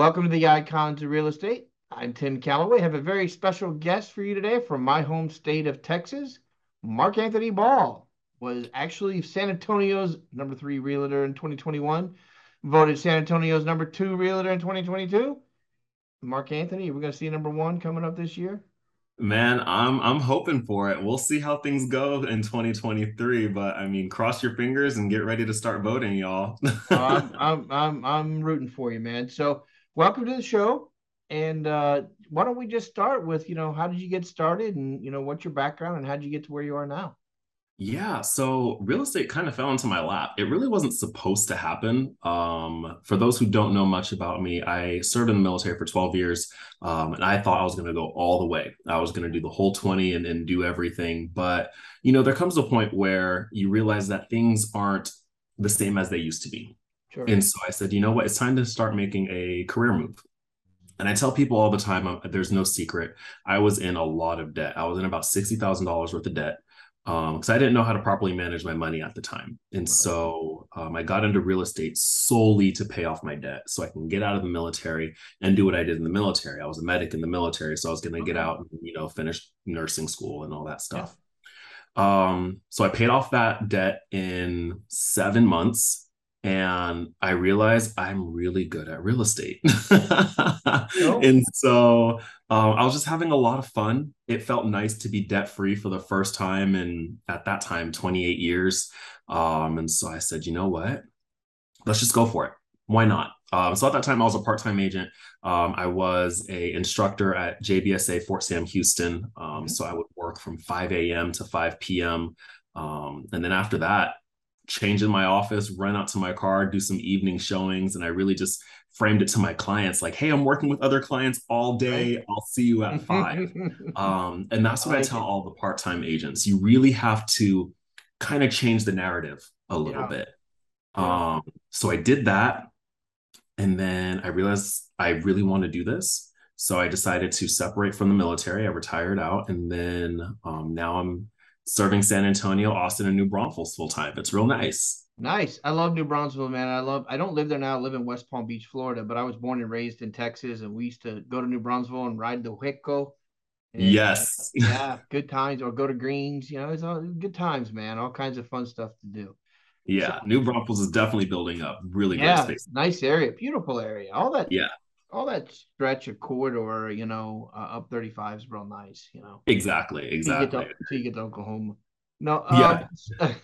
Welcome to the Icons of Real Estate. I'm Tim Calloway. I have a very special guest for you today from my home state of Texas. Mark Anthony Ball was actually San Antonio's number three realtor in 2021, voted San Antonio's number two realtor in 2022. Mark Anthony, we're going to see number one coming up this year. Man, I'm I'm hoping for it. We'll see how things go in 2023, but I mean, cross your fingers and get ready to start voting, y'all. oh, I'm, I'm I'm I'm rooting for you, man. So, welcome to the show. And uh, why don't we just start with, you know, how did you get started, and you know, what's your background, and how did you get to where you are now? Yeah, so real estate kind of fell into my lap. It really wasn't supposed to happen. Um, for those who don't know much about me, I served in the military for 12 years, um, and I thought I was going to go all the way. I was going to do the whole 20 and, then do everything. But, you know, there comes a point where you realize that things aren't the same as they used to be. Sure. And so I said, you know what? It's time to start making a career move. And I tell people all the time, uh, there's no secret. I was in a lot of debt. I was in about $60,000 worth of debt because um, I didn't know how to properly manage my money at the time. And so um, I got into real estate solely to pay off my debt so I can get out of the military and do what I did in the military. I was a medic in the military, so I was going to get out and, you know, finish nursing school and all that stuff. Yeah. Um, so I paid off that debt in seven months and I realized I'm really good at real estate. oh. And so um, I was just having a lot of fun. It felt nice to be debt free for the first time in at that time 28 years. Um, and so I said, you know what? Let's just go for it. Why not? Um, so at that time, I was a part time agent. Um, I was a instructor at JBSA Fort Sam Houston. Um, so I would work from 5 a.m. to 5 p.m. Um, and then after that, change in my office, run out to my car, do some evening showings. And I really just framed it to my clients like, hey, I'm working with other clients all day. I'll see you at five. um, and that's what I, tell all the part time agents. You really have to kind of change the narrative a little yeah. bit. Um, so I did that. And then I realized I really want to do this. So I decided to separate from the military. I retired out. And then um, now I'm serving San Antonio, Austin, and New Braunfels full time. It's real nice. Nice. I love New Braunfels, man. I love. I don't live there now. I live in West Palm Beach, Florida, but I was born and raised in Texas, and we used to go to New Braunfels and ride the Hueco. And, uh, yes. yeah, good times. Or go to Greens. You know, it's all good times, man. All kinds of fun stuff to do. Yeah, so, New Braunfels is definitely building up. Really yeah, great space. Nice area, beautiful area. All that. Yeah all that stretch of corridor, you know, uh, up 35 is real nice, you know. Exactly, exactly. Until you, you get to Oklahoma. No, um,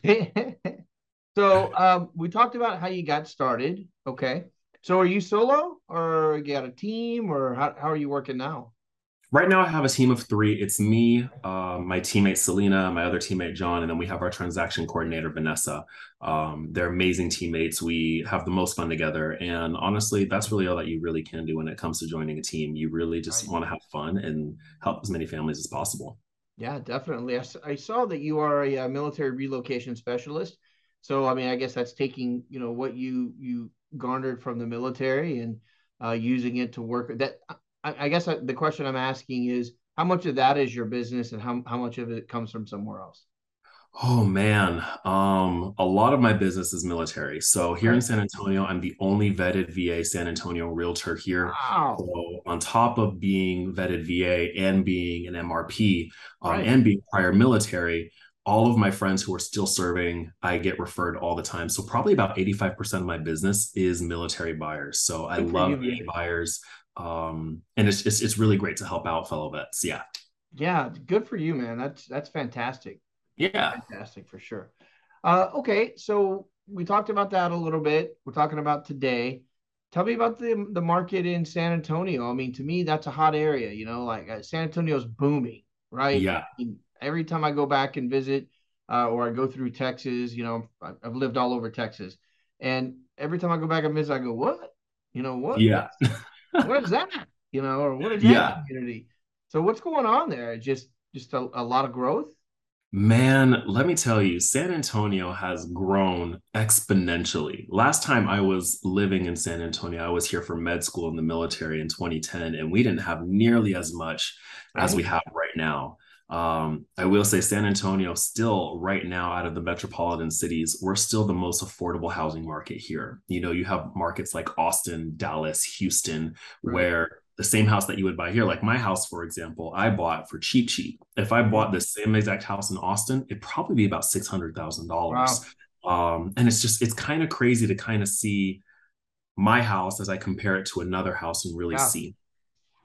yeah. so um, we talked about how you got started. Okay. So are you solo or you got a team or how, how are you working now? Right now, I have a team of three. It's me, uh, my teammate Selena, my other teammate John, and then we have our transaction coordinator Vanessa. Um, they're amazing teammates. We have the most fun together, and honestly, that's really all that you really can do when it comes to joining a team. You really just right. want to have fun and help as many families as possible. Yeah, definitely. I, I saw that you are a, a military relocation specialist. So, I mean, I guess that's taking you know what you you garnered from the military and uh, using it to work. That I, I guess I, the question I'm asking is how much of that is your business and how, how much of it comes from somewhere else? Oh man, um, a lot of my business is military. So here in San Antonio, I'm the only vetted VA San Antonio realtor here. Wow. So on top of being vetted VA and being an MRP um, right. and being prior military, all of my friends who are still serving, I get referred all the time. So probably about 85% of my business is military buyers. So I love VA buyers. Um, and it's, it's it's really great to help out fellow vets. Yeah. Yeah, good for you, man. That's that's fantastic. Yeah, fantastic for sure. Uh, okay, so we talked about that a little bit. We're talking about today. Tell me about the the market in San Antonio. I mean, to me, that's a hot area. You know, like uh, San Antonio's booming, right? Yeah. I mean, every time I go back and visit, uh, or I go through Texas. You know, I've lived all over Texas, and every time I go back and visit, I go, "What? You know what? Yeah, what is that? You know, or what is that yeah. community?" So what's going on there? Just just a, a lot of growth. Man, let me tell you, San Antonio has grown exponentially. Last time I was living in San Antonio, I was here for med school in the military in 2010, and we didn't have nearly as much as we have right now. Um, I will say San Antonio still right now out of the metropolitan cities, we're still the most affordable housing market here. You know, you have markets like Austin, Dallas, Houston, right. where the same house that you would buy here, like my house, for example, I bought for cheap, cheap. If I bought the same exact house in Austin, it'd probably be about six hundred thousand wow. dollars. Um, and it's just it's kind of crazy to kind of see my house as I compare it to another house and really yeah. see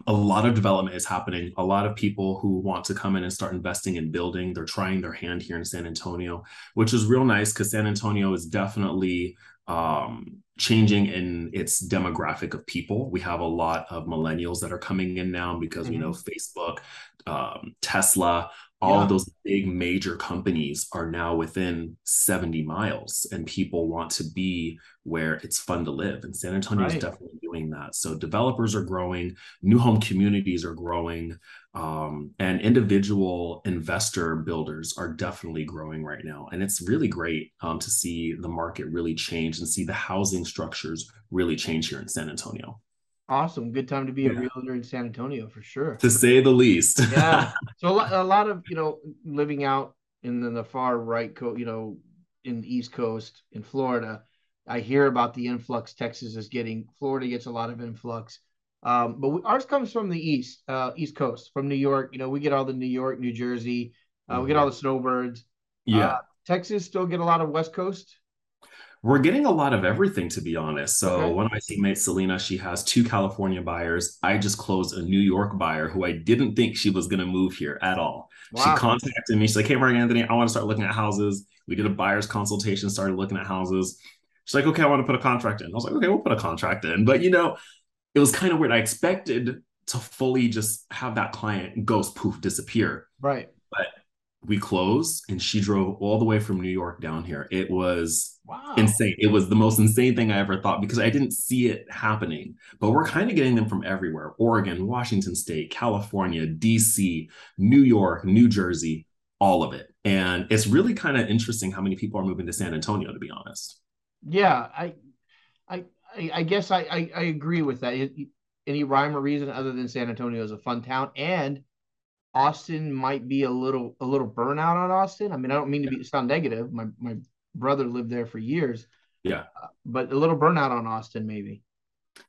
a lot of development is happening. A lot of people who want to come in and start investing in building, they're trying their hand here in San Antonio, which is real nice because San Antonio is definitely um, changing in its demographic of people. We have a lot of millennials that are coming in now because mm-hmm. we know Facebook, um, Tesla, all yeah. of those big major companies are now within 70 miles and people want to be where it's fun to live and san antonio right. is definitely doing that so developers are growing new home communities are growing um, and individual investor builders are definitely growing right now and it's really great um, to see the market really change and see the housing structures really change here in san antonio Awesome. Good time to be yeah. a realtor in San Antonio for sure. To say the least. yeah. So a lot, a lot of, you know, living out in the, the far right coast, you know, in the East Coast in Florida, I hear about the influx Texas is getting. Florida gets a lot of influx. Um, but we, ours comes from the East, uh, East Coast, from New York. You know, we get all the New York, New Jersey. Uh, mm-hmm. We get all the snowbirds. Yeah. Uh, Texas still get a lot of West Coast we're getting a lot of everything to be honest. So okay. one of my teammates selena she has two california buyers. I just closed a new york buyer who i didn't think she was going to move here at all. Wow. she contacted me. She's like hey mark anthony i want to start looking at houses. We did a buyer's consultation started looking at houses. She's like okay i want to put a contract in. I was like okay we'll put a contract in. But you know it was kind of weird. I expected to fully just have that client ghost poof disappear. Right we closed and she drove all the way from New York down here. It was wow. insane. It was the most insane thing I ever thought because I didn't see it happening. But we're kind of getting them from everywhere Oregon, Washington State, California, DC, New York, New Jersey, all of it. And it's really kind of interesting how many people are moving to San Antonio, to be honest. Yeah, I, I, I guess I, I, I agree with that. Any rhyme or reason other than San Antonio is a fun town and Austin might be a little a little burnout on Austin. I mean, I don't mean to be sound negative. My my brother lived there for years. Yeah. Uh, but a little burnout on Austin maybe.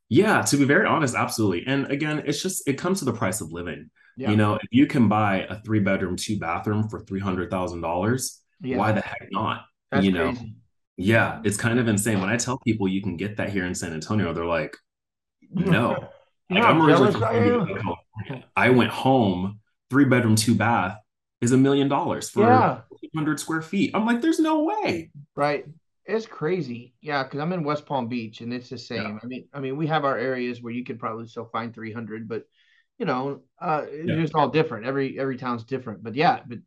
Yeah, to be very honest, absolutely. And again, it's just it comes to the price of living. Yeah. You know, if you can buy a three bedroom, two bathroom for three hundred thousand yeah. dollars, why the heck not? That's you know, crazy. yeah, it's kind of insane. When I tell people you can get that here in San Antonio, they're like, no. like, I'm originally I went home three bedroom, two bath is a million dollars for yeah. 100 square feet. I'm like, there's no way. Right. It's crazy. Yeah. Cause I'm in West Palm Beach and it's the same. Yeah. I mean, I mean, we have our areas where you could probably still find 300, but you know, uh, it's yeah. just all different. Every, every town's different, but yeah, but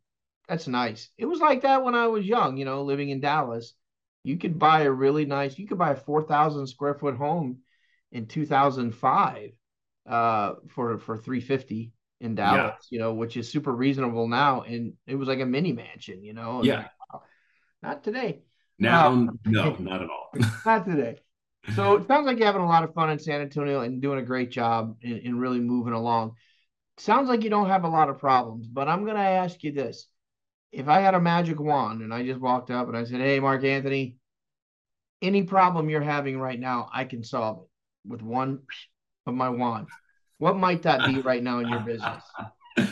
that's nice. It was like that when I was young, you know, living in Dallas. You could buy a really nice, you could buy a 4,000 square foot home in 2005 uh, for, for 350 in Dallas, yeah. you know, which is super reasonable now. And it was like a mini mansion, you know. Yeah. Like, wow. Not today. Now, um, no, not at all. not today. So it sounds like you're having a lot of fun in San Antonio and doing a great job in, in really moving along. Sounds like you don't have a lot of problems, but I'm going to ask you this. If I had a magic wand and I just walked up and I said, Hey, Mark Anthony, any problem you're having right now, I can solve it with one of my wand. What might that be right now in your business?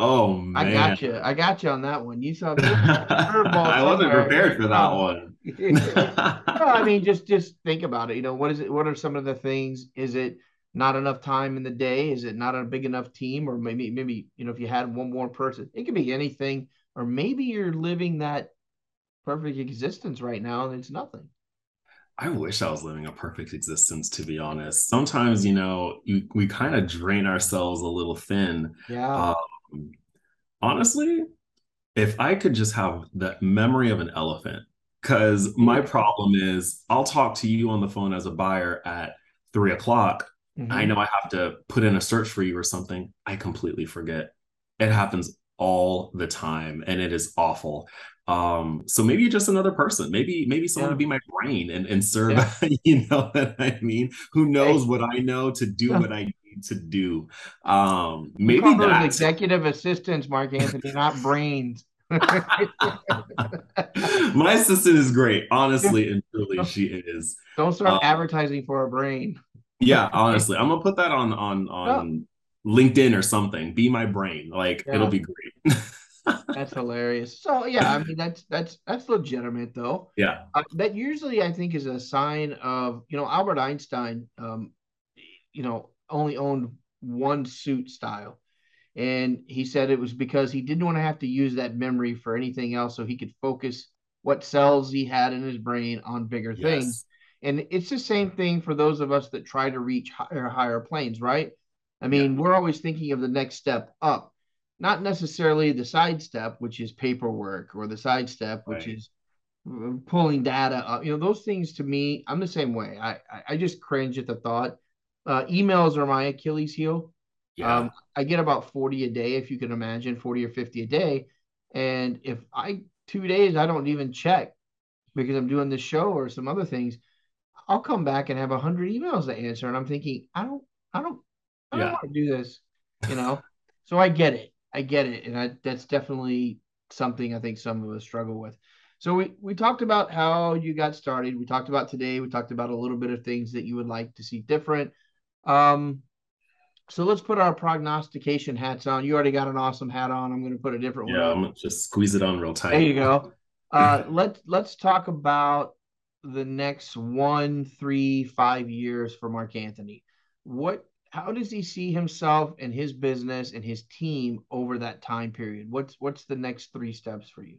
Oh man, I got you. I got you on that one. You saw I wasn't prepared for that one. no, I mean, just just think about it. You know, what is it? What are some of the things? Is it not enough time in the day? Is it not a big enough team? Or maybe maybe you know, if you had one more person, it could be anything. Or maybe you're living that perfect existence right now, and it's nothing. I wish I was living a perfect existence, to be honest. Sometimes, you know, you, we kind of drain ourselves a little thin. Yeah. Um, honestly, if I could just have the memory of an elephant, because my problem is I'll talk to you on the phone as a buyer at three o'clock. Mm-hmm. I know I have to put in a search for you or something. I completely forget. It happens all the time and it is awful. Um, so maybe just another person, maybe, maybe someone yeah. to be my brain and, and serve, yeah. you know what I mean? Who knows what I know to do what I need to do. Um, maybe that executive assistants, Mark Anthony, not brains. my assistant is great, honestly, and truly, she is. Don't start um, advertising for a brain. yeah, honestly, I'm gonna put that on on on oh. LinkedIn or something. Be my brain, like yeah. it'll be great. that's hilarious. So yeah, I mean that's that's that's legitimate though. Yeah. Uh, that usually I think is a sign of you know Albert Einstein, um, you know, only owned one suit style, and he said it was because he didn't want to have to use that memory for anything else, so he could focus what cells he had in his brain on bigger yes. things. And it's the same thing for those of us that try to reach higher higher planes, right? I mean, yeah. we're always thinking of the next step up not necessarily the side step, which is paperwork, or the side step, which right. is uh, pulling data up. You know, those things to me, I'm the same way. I I just cringe at the thought. Uh, emails are my Achilles heel. Yeah. Um, I get about 40 a day, if you can imagine, 40 or 50 a day. And if I two days I don't even check because I'm doing this show or some other things, I'll come back and have a hundred emails to answer. And I'm thinking, I don't, I don't, I don't yeah. want to do this, you know. so I get it. I get it, and I, that's definitely something I think some of us struggle with. So we we talked about how you got started. We talked about today. We talked about a little bit of things that you would like to see different. Um, so let's put our prognostication hats on. You already got an awesome hat on. I'm going to put a different yeah, one. Yeah, I'm gonna just squeeze it on real tight. There you go. Uh, let let's talk about the next one, three, five years for Mark Anthony. What how does he see himself and his business and his team over that time period? What's what's the next three steps for you?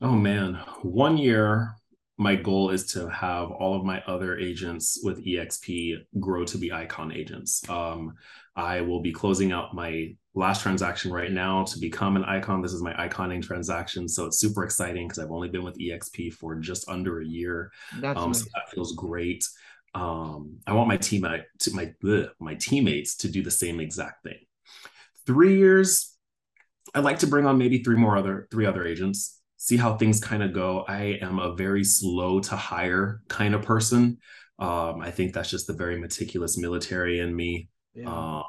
Oh man, one year my goal is to have all of my other agents with EXP grow to be icon agents. Um, I will be closing out my last transaction right now to become an icon. This is my iconing transaction. So it's super exciting because I've only been with EXP for just under a year. That's um, nice. So that feels great um, I want my team to my ugh, my teammates to do the same exact thing. Three years, I'd like to bring on maybe three more other three other agents. See how things kind of go. I am a very slow to hire kind of person. Um, I think that's just the very meticulous military in me. Yeah. Um,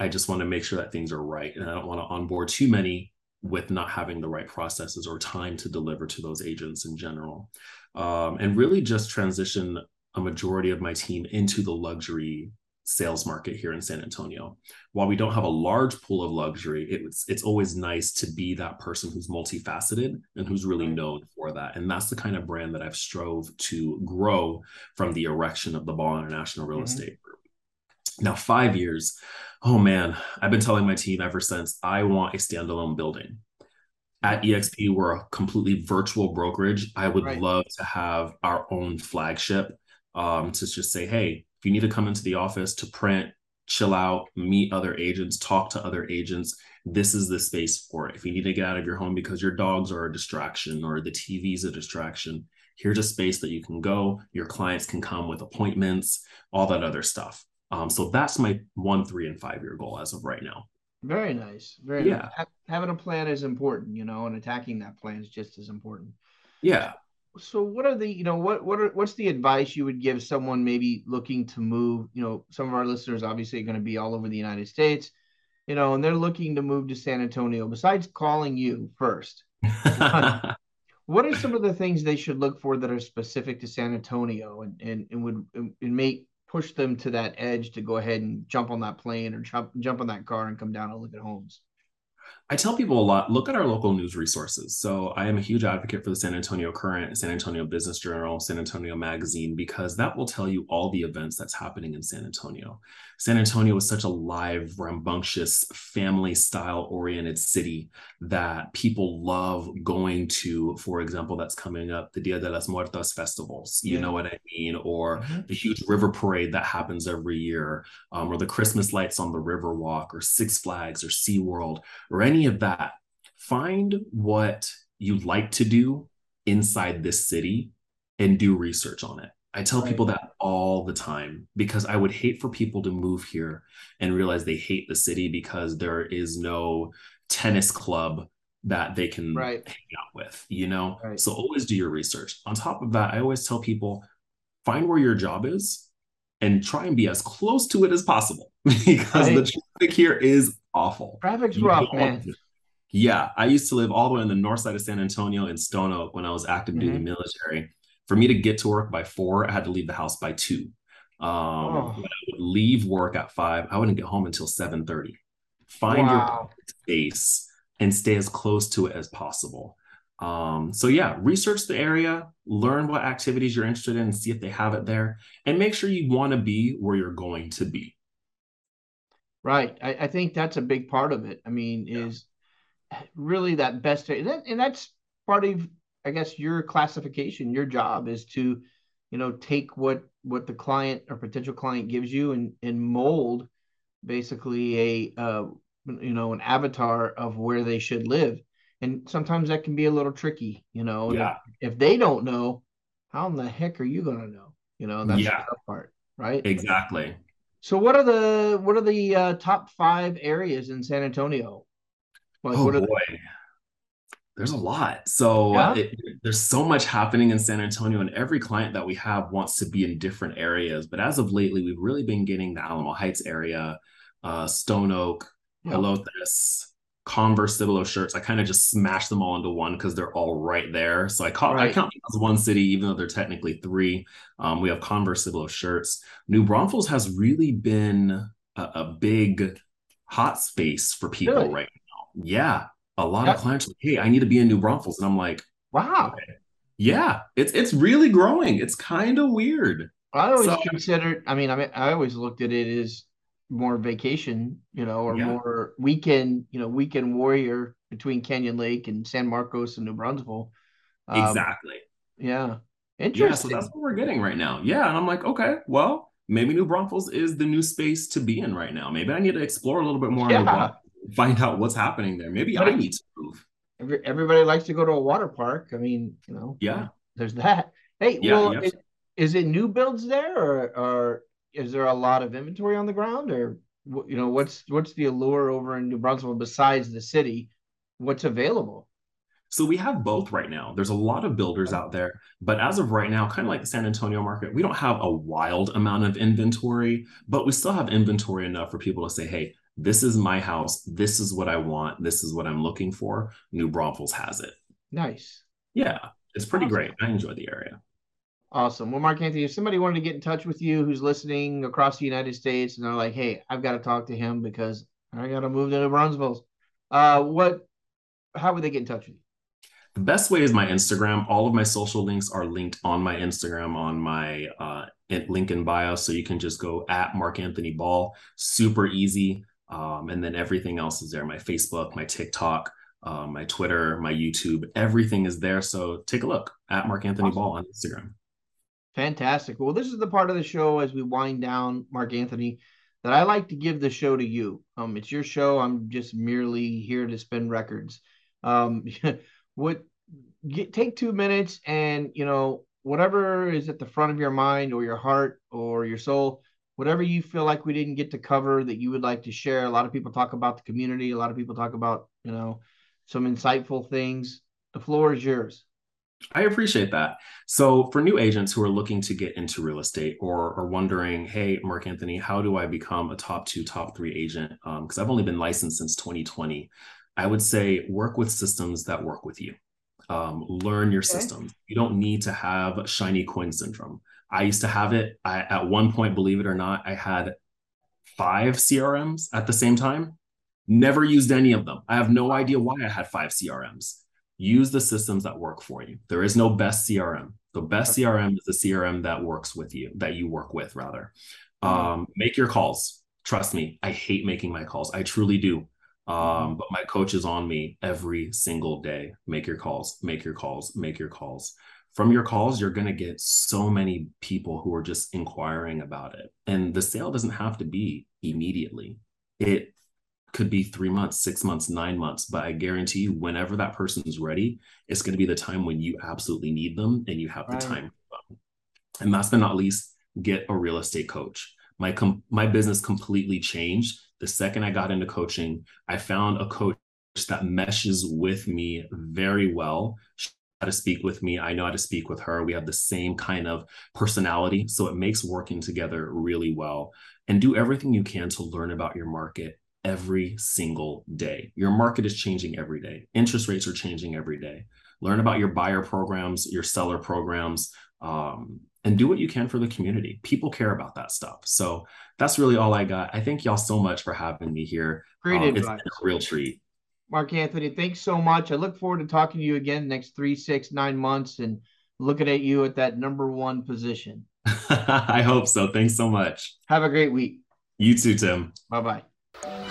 I just want to make sure that things are right, and I don't want to onboard too many with not having the right processes or time to deliver to those agents in general. Um, and really just transition a majority of my team into the luxury sales market here in San Antonio. While we don't have a large pool of luxury, it's it's always nice to be that person who's multifaceted and who's really known for that. And that's the kind of brand that I've strove to grow from the erection of the Ball International Real mm-hmm. Estate Group. Now, five years, oh man, I've been telling my team ever since I want a standalone building. At EXP, we're a completely virtual brokerage. I would right. love to have our own flagship um, to just say, hey, if you need to come into the office to print, chill out, meet other agents, talk to other agents, this is the space for it. If you need to get out of your home because your dogs are a distraction or the TV is a distraction, here's a space that you can go. Your clients can come with appointments, all that other stuff. Um, so that's my one, three, and five year goal as of right now. Very nice. Very yeah. Nice. Having a plan is important, you know, and attacking that plan is just as important. Yeah so what are the you know what what are what's the advice you would give someone maybe looking to move you know some of our listeners obviously are going to be all over the united states you know and they're looking to move to san antonio besides calling you first. What are some of the things they should look for that are specific to san antonio and and, and would and make push them to that edge to go ahead and jump on that plane or jump jump on that car and come down and look at homes I tell people a lot look at our local news resources. So, I am a huge advocate for the San Antonio Current, San Antonio Business Journal, San Antonio Magazine, because that will tell you all the events that's happening in San Antonio. San Antonio is such a live, rambunctious, family style oriented city that people love going to. For example, that's coming up the Dia de las Muertas festivals, you yeah. know what I mean? Or mm-hmm. the huge river parade that happens every year, um, or the Christmas lights on the River Walk, or Six Flags, or SeaWorld, or any of that find what you like to do inside this city and do research on it. I tell right. people that all the time because I would hate for people to move here and realize they hate the city because there is no tennis club that they can right. hang out with, you know? Right. So always do your research. On top of that, I always tell people find where your job is and try and be as close to it as possible because the traffic here is awful. Traffic's rough, man. Yeah, I used to live all the way on the north side of San Antonio in Stone Oak when I was active mm-hmm. duty military. For me to get to work by four, I had to leave the house by two. Um, oh. When I would leave work at five, I wouldn't get home until seven thirty. Find wow. your space and stay as close to it as possible. Um, so yeah, research the area, learn what activities you're interested in, and see if they have it there, and make sure you want to be where you're going to be. Right. I, I, think that's a big part of it. I mean, yeah. is really that best, and, that's part of, I guess, your classification. Your job is to, you know, take what what the client or potential client gives you and and mold basically a uh, you know an avatar of where they should live and sometimes that can be a little tricky you know yeah. if, if they don't know how in the heck are you going to know you know that's yeah. the tough part right exactly so what are the what are the uh, top five areas in san antonio like, oh boy the... there's a lot so yeah? it, there's so much happening in san antonio and every client that we have wants to be in different areas but as of lately we've really been getting the alamo heights area uh, stone oak yeah. Helotes, Converse Cibolo Schertz. I kind of just smashed them all into one because they're all right there. So I call right. I count them as one city, even though they're technically three. Um, we have Converse Cibolo Schertz. New Braunfels has really been a, a big hot space for people really? right now. Yeah. A lot of clients like, hey, I need to be in New Braunfels. And I'm like, wow. Okay. Yeah, it's it's really growing. It's kind of weird. I always so, considered, I mean, I mean, I always looked at it as more vacation, you know, or yeah. more weekend, you know, weekend warrior between Canyon Lake and San Marcos and New Braunfels. Um, exactly. Yeah. Interesting. Yeah, so that's what we're getting right now. Yeah. And I'm like, okay, well, maybe New Braunfels is the new space to be in right now. Maybe I need to explore a little bit more yeah. find out what's happening there. Maybe but I need to move. Every, everybody likes to go to a water park. I mean, you know, yeah, there's that. Hey, yeah, well, it, is it new builds there or, or is there a lot of inventory on the ground, or you know, what's what's the allure over in New Brunswick besides the city? What's available? So we have both right now. There's a lot of builders out there, but as of right now, kind of like the San Antonio market, we don't have a wild amount of inventory, but we still have inventory enough for people to say, "Hey, this is my house. This is what I want. This is what I'm looking for." New Braunfels has it. Nice. Yeah, it's pretty awesome. great. I enjoy the area. Awesome. Well, Mark Anthony, if somebody wanted to get in touch with you who's listening across the United States and they're like, hey, I've got to talk to him because I got to move to New Braunfels, uh, what, how would they get in touch with you? The best way is my Instagram. All of my social links are linked on my Instagram on my uh, link in bio. So you can just go at Mark Anthony Ball. Super easy. Um, and then everything else is there my Facebook, my TikTok, uh, my Twitter, my YouTube. Everything is there. So take a look at Mark Anthony awesome. Ball on Instagram. Fantastic. Well, this is the part of the show as we wind down, Mark Anthony, that I like to give the show to you. Um, it's your show. I'm just merely here to spin records. Um, what get, take two minutes and you know whatever is at the front of your mind or your heart or your soul, whatever you feel like we didn't get to cover that you would like to share. A lot of people talk about the community. A lot of people talk about you know some insightful things. The floor is yours. I appreciate that. So, for new agents who are looking to get into real estate or are wondering, hey, Mark Anthony, how do I become a top two, top three agent? Because um, I've only been licensed since 2020. I would say work with systems that work with you. Um, learn your okay. systems. You don't need to have shiny coin syndrome. I used to have it. I, at one point, believe it or not, I had five CRMs at the same time. Never used any of them. I have no idea why I had five CRMs use the systems that work for you. There is no best CRM. The best CRM is the CRM that works with you, that you work with rather. Mm-hmm. Um, make your calls. Trust me, I hate making my calls. I truly do. Um, mm-hmm. but my coach is on me every single day. Make your calls, make your calls, make your calls. From your calls, you're going to get so many people who are just inquiring about it. And the sale doesn't have to be immediately. It could be three months, six months, nine months, but I guarantee you, whenever that person is ready, it's going to be the time when you absolutely need them and you have right. the time. And last but not least, get a real estate coach. My com- my business completely changed the second I got into coaching. I found a coach that meshes with me very well. She how to speak with me. I know how to speak with her. We have the same kind of personality. So it makes working together really well. And do everything you can to learn about your market every single day. Your market is changing every day. Interest rates are changing every day. Learn about your buyer programs, your seller programs, um, and do what you can for the community. People care about that stuff. So that's really all I got. I thank y'all so much for having me here. Great um, It's been a real treat. Mark Anthony, thanks so much. I look forward to talking to you again next three, six, nine months and looking at you at that number one position. I hope so. Thanks so much. Have a great week. You too, Tim. Bye bye.